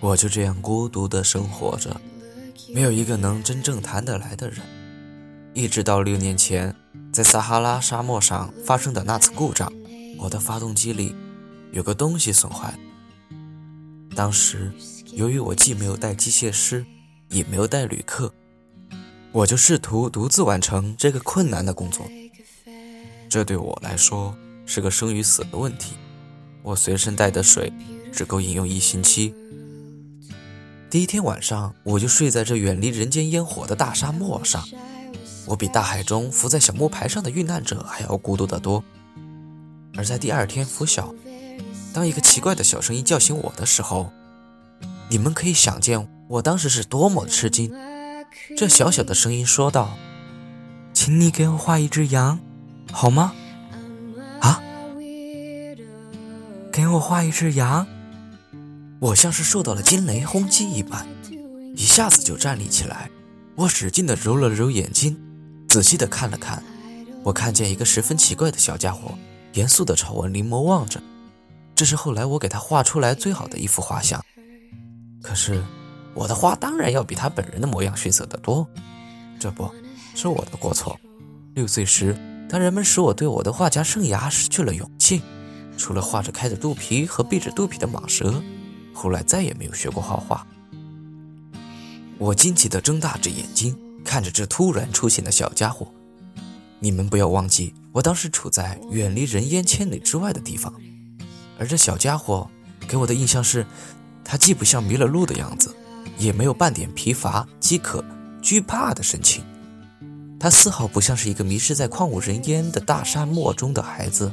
我就这样孤独的生活着，没有一个能真正谈得来的人。一直到六年前，在撒哈拉沙漠上发生的那次故障，我的发动机里有个东西损坏。当时，由于我既没有带机械师，也没有带旅客，我就试图独自完成这个困难的工作。这对我来说是个生与死的问题。我随身带的水只够饮用一星期。第一天晚上，我就睡在这远离人间烟火的大沙漠上。我比大海中浮在小木牌上的遇难者还要孤独得多。而在第二天拂晓，当一个奇怪的小声音叫醒我的时候，你们可以想见我当时是多么吃惊。这小小的声音说道：“请你给我画一只羊，好吗？”给我画一只羊！我像是受到了惊雷轰击一般，一下子就站立起来。我使劲地揉了揉眼睛。仔细的看了看，我看见一个十分奇怪的小家伙，严肃的朝我临摹望着。这是后来我给他画出来最好的一幅画像。可是，我的画当然要比他本人的模样逊色得多。这不是我的过错。六岁时，当人们使我对我的画家生涯失去了勇气，除了画着开着肚皮和闭着肚皮的蟒蛇，后来再也没有学过画画。我惊奇地睁大着眼睛。看着这突然出现的小家伙，你们不要忘记，我当时处在远离人烟千里之外的地方，而这小家伙给我的印象是，他既不像迷了路的样子，也没有半点疲乏、饥渴、惧怕的神情，他丝毫不像是一个迷失在旷无人烟的大沙漠中的孩子。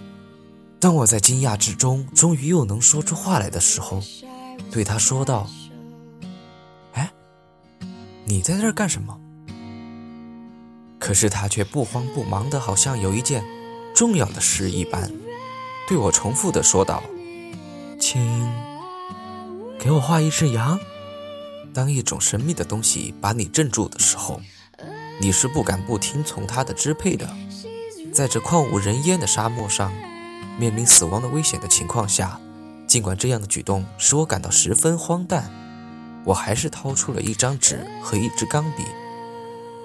当我在惊讶之中，终于又能说出话来的时候，对他说道：“哎，你在这儿干什么？”可是他却不慌不忙的，好像有一件重要的事一般，对我重复的说道：“请给我画一只羊。”当一种神秘的东西把你镇住的时候，你是不敢不听从它的支配的。在这旷无人烟的沙漠上，面临死亡的危险的情况下，尽管这样的举动使我感到十分荒诞，我还是掏出了一张纸和一支钢笔。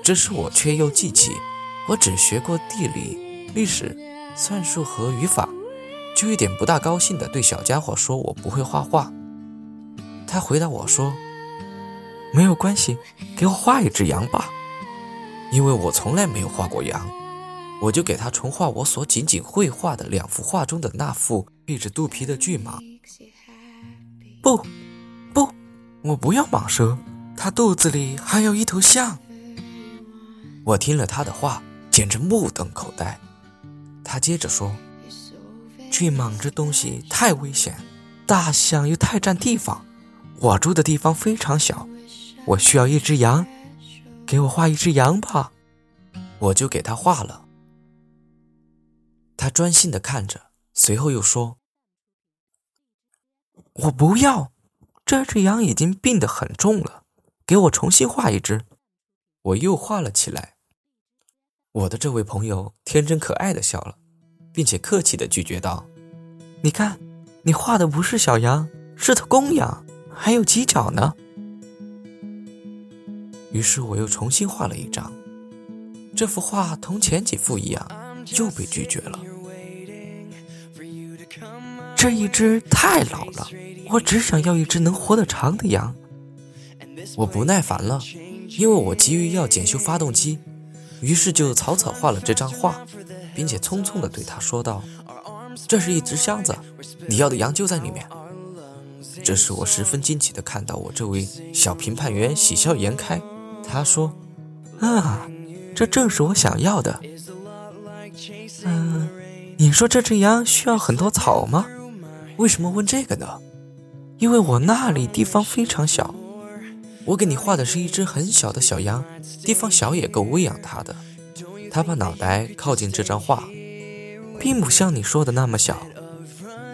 这时我却又记起，我只学过地理、历史、算术和语法，就一点不大高兴地对小家伙说：“我不会画画。”他回答我说：“没有关系，给我画一只羊吧。”因为我从来没有画过羊，我就给他重画我所仅仅绘画的两幅画中的那副闭着肚皮的巨蟒。不，不，我不要蟒蛇，它肚子里还有一头象。我听了他的话，简直目瞪口呆。他接着说：“巨蟒这东西太危险，大象又太占地方。我住的地方非常小，我需要一只羊，给我画一只羊吧。”我就给他画了。他专心的看着，随后又说：“我不要，这只羊已经病得很重了，给我重新画一只。”我又画了起来。我的这位朋友天真可爱的笑了，并且客气的拒绝道：“你看，你画的不是小羊，是头公羊，还有犄角呢。”于是我又重新画了一张，这幅画同前几幅一样，又被拒绝了。这一只太老了，我只想要一只能活得长的羊。我不耐烦了，因为我急于要检修发动机。于是就草草画了这张画，并且匆匆地对他说道：“这是一只箱子，你要的羊就在里面。”这时我十分惊奇地看到我这位小评判员喜笑颜开。他说：“啊，这正是我想要的。你说这只羊需要很多草吗？为什么问这个呢？因为我那里地方非常小。”我给你画的是一只很小的小羊，地方小也够喂养它的。它把脑袋靠近这张画，并不像你说的那么小。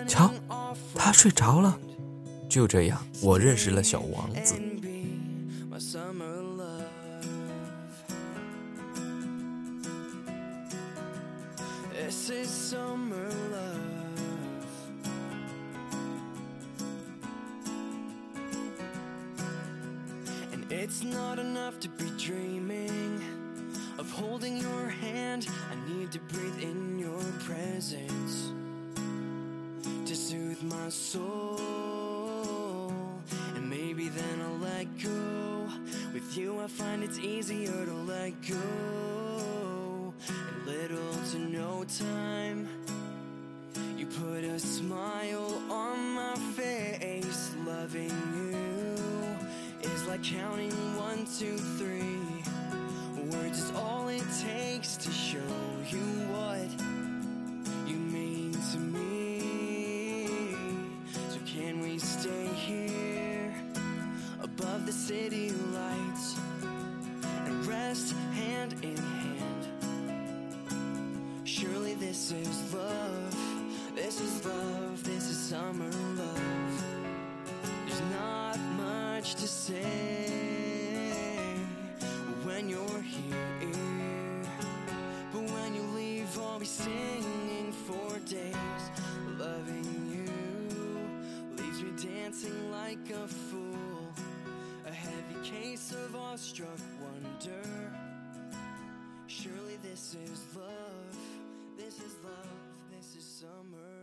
瞧，它睡着了。就这样，我认识了小王子。This is summer love. And it's not enough to be dreaming of holding your hand. I need to breathe in your presence to soothe my soul. And maybe then I'll let go. With you, I find it's easier to let go Little to no time, you put a smile on my face. Loving you is like counting one, two, three. I'll be singing for days. Loving you leaves me dancing like a fool. A heavy case of awestruck wonder. Surely this is love. This is love. This is summer.